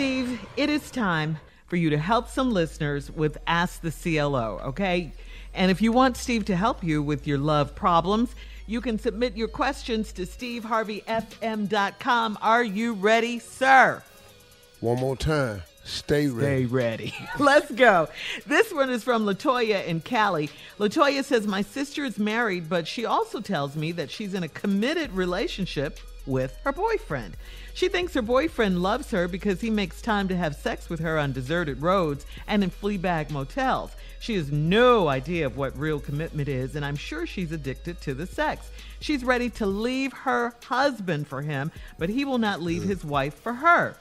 Steve, it is time for you to help some listeners with Ask the CLO, okay? And if you want Steve to help you with your love problems, you can submit your questions to steveharveyfm.com. Are you ready, sir? One more time. Stay ready. Stay ready. Let's go. This one is from Latoya in Cali. Latoya says, My sister is married, but she also tells me that she's in a committed relationship with her boyfriend. She thinks her boyfriend loves her because he makes time to have sex with her on deserted roads and in Fleabag motels. She has no idea of what real commitment is, and I'm sure she's addicted to the sex. She's ready to leave her husband for him, but he will not leave his wife for her.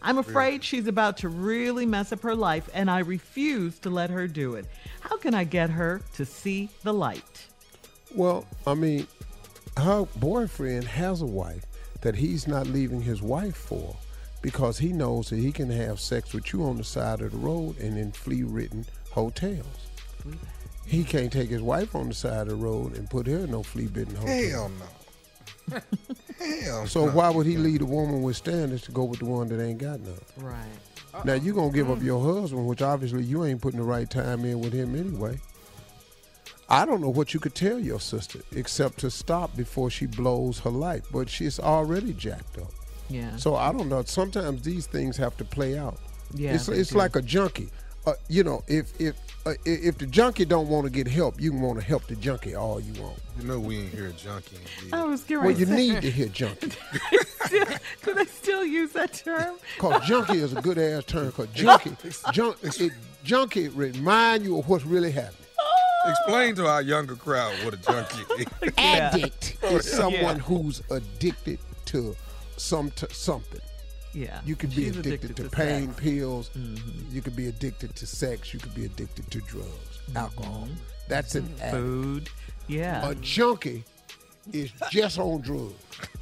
I'm afraid she's about to really mess up her life, and I refuse to let her do it. How can I get her to see the light? Well, I mean, her boyfriend has a wife that he's not leaving his wife for because he knows that he can have sex with you on the side of the road and in flea-ridden hotels. He can't take his wife on the side of the road and put her in no flea-bitten hotel. Hell no. Hell So no. why would he leave the woman with standards to go with the one that ain't got none? Right. Now you gonna give up your husband, which obviously you ain't putting the right time in with him anyway. I don't know what you could tell your sister except to stop before she blows her life, but she's already jacked up. Yeah. So I don't know. Sometimes these things have to play out. Yeah, it's it's do. like a junkie. Uh, you know, if if uh, if the junkie don't want to get help, you can want to help the junkie all you want. You know we ain't here junkie. I was getting Well, you need to hear junkie. Do they still use that term? Cause junkie is a good ass term. Cause junkie, junk, it, junkie remind you of what's really happening. Explain to our younger crowd what a junkie is. Addict is Yeah. someone who's addicted to some t- something. Yeah. You could be addicted, addicted to, to pain sex. pills. Mm-hmm. You could be addicted to sex. You could be addicted to drugs, mm-hmm. alcohol. That's an mm-hmm. addict. Food. Yeah. A junkie is just on drugs.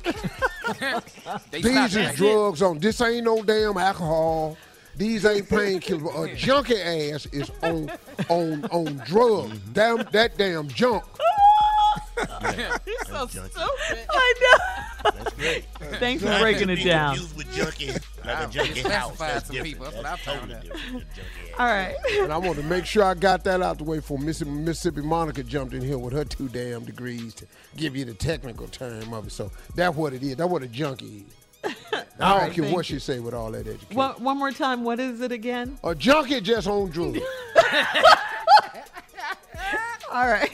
These stop is drugs on. This ain't no damn alcohol. These ain't painkillers. A junkie ass is on on on drugs. Mm-hmm. Damn that damn junk You're so junkie. stupid. I know. That's great. Thanks for Not breaking it be down. confused with junkie, like a Wow. junkie You house. specified That's some different. people. That's what I found totally out. different. than junkie All right. And I want to make sure I got that out the way before Mississippi, Mississippi Monica jumped in here with her two damn degrees to give you the technical term of it. So that's what it is. That's what a junkie is. I don't All right, care what you. she say with all that education. One, one more time. What is it again? A junkie just on drugs. All right.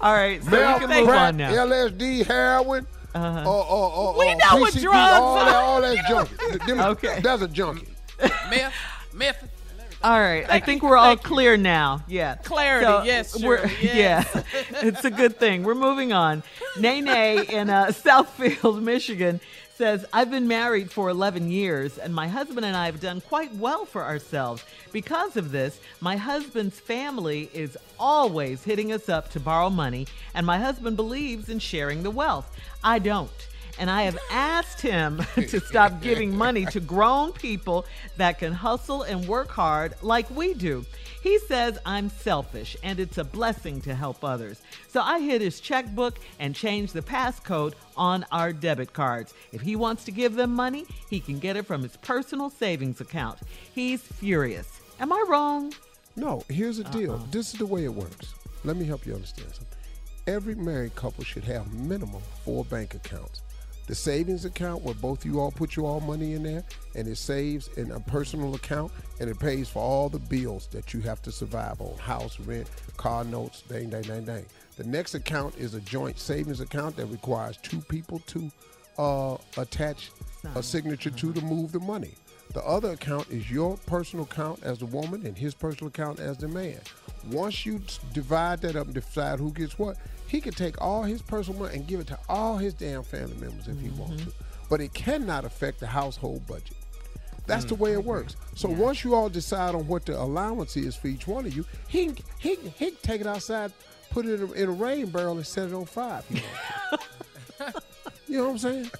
All right. So Meth, we can move crack, on now. LSD, heroin, Uh-huh. or, or, or, We or know what PCP, drugs all that, are. all that junkie. Them- Okay. That's a junkie. Myth, myth. All right. I think we're all clear now. Yeah. Clarity, yes, we're- yes. Yeah. it's a good thing. We're moving on. Nene in uh, Southfield, Michigan says, I've been married for 11 years, and my husband and I have done quite well for ourselves. Because of this, my husband's family is always hitting us up to borrow money, and my husband believes in sharing the wealth. I don't. And I have asked him to stop giving money to grown people that can hustle and work hard like we do. He says I'm selfish and it's a blessing to help others. So I hit his checkbook and changed the passcode on our debit cards. If he wants to give them money, he can get it from his personal savings account. He's furious. Am I wrong? No, here's the deal. Uh-uh. This is the way it works. Let me help you understand something. Every married couple should have minimum four bank accounts. The savings account where both you all put your all money in there and it saves in a personal account and it pays for all the bills that you have to survive on house, rent, car notes, dang, dang, dang, dang. The next account is a joint savings account that requires two people to uh, attach a signature to to move the money. The other account is your personal account as the woman and his personal account as the man. Once you divide that up and decide who gets what, he can take all his personal money and give it to all his damn family members if he mm-hmm. wants to. But it cannot affect the household budget. That's the mm, way it works. So once you all decide on what the allowance is for each one of you, he can- he he can take it outside, put it in a, in a rain barrel, and set it on fire. If he wants to. you know what I'm saying?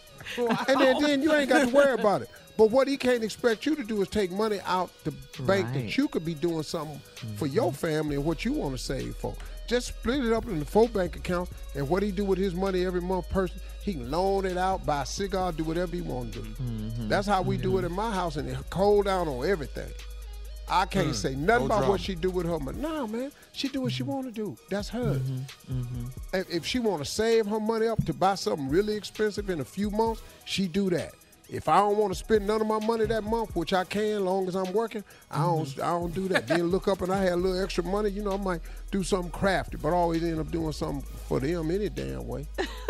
And then, then you ain't got to worry about it. But what he can't expect you to do is take money out the bank Right. that you could be doing something for your mm-hmm. family and what you want to save for. Just split it up into four bank accounts, and what he do with his money every month, person he can loan it out, buy a cigar, do whatever he want to do. Mm-hmm. That's how we do it mm-hmm. in my house, and it hold down on everything. I can't Mm, say nothing no about drama. what she do with her money. No, man, she do what she want to do. That's hers. If, if she want to save her money up to buy something really expensive in a few months, she do that. If I don't want to spend none of my money that month, which I can, long as I'm working, I don't. Mm-hmm. I don't do that. then look up and I had a little extra money. You know, I might do something crafty, but I always end up doing something for them any damn way.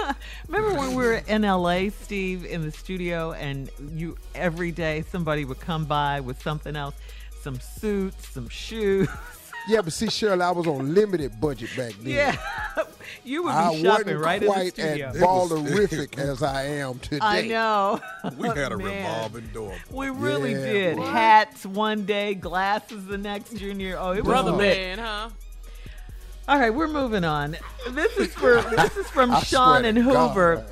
Remember when we were in LA, Steve, in the studio, and you every day somebody would come by with something else, some suits, some shoes. Yeah, but see, Shirley, I was on limited budget back then. Yeah, you would be I shopping wasn't right in the quite studio. as ballerific as I am today. I know. We had a Man. revolving door. We really Yeah, did. boy. Hats one day, glasses the next junior. Oh, it was Brother lit. man, huh? All right, we're moving on. This is for this is from Sean swear in God. Hoover.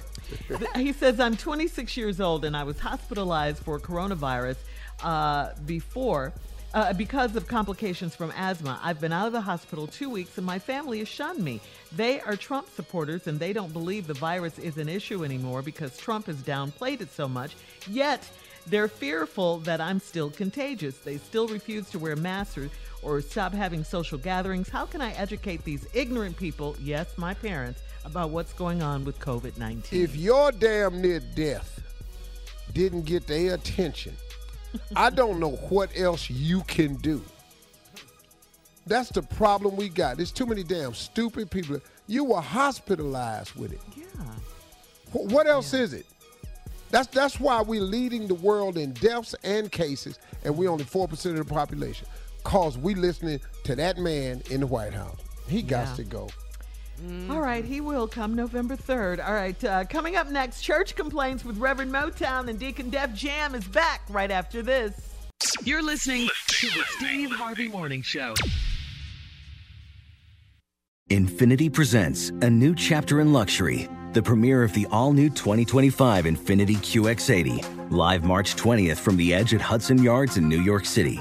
He says, I'm 26 years old and I was hospitalized for coronavirus uh, before. Uh, because of complications from asthma, I've been out of the hospital two weeks and my family has shunned me. They are Trump supporters and they don't believe the virus is an issue anymore because Trump has downplayed it so much. Yet, they're fearful that I'm still contagious. They still refuse to wear masks or, or stop having social gatherings. How can I educate these ignorant people, yes, my parents, about what's going on with COVID 19? If your damn near death didn't get their attention, I don't know what else you can do. That's the problem we got. There's too many damn stupid people. You were hospitalized with it. Yeah. Wh- What else is it? That's that's why we're leading the world in deaths and cases, and we're only four percent of the population. Cause we listening to that man in the White House. He got to go. All right, he will come November 3rd. All right, uh, coming up next, Church Complaints with Reverend Motown and Deacon Def Jam is back right after this. You're listening to the Steve Harvey Morning Show. Infiniti presents a new chapter in luxury, the premiere of the all new 2025 Infiniti QX80, live March 20th from the edge at Hudson Yards in New York City,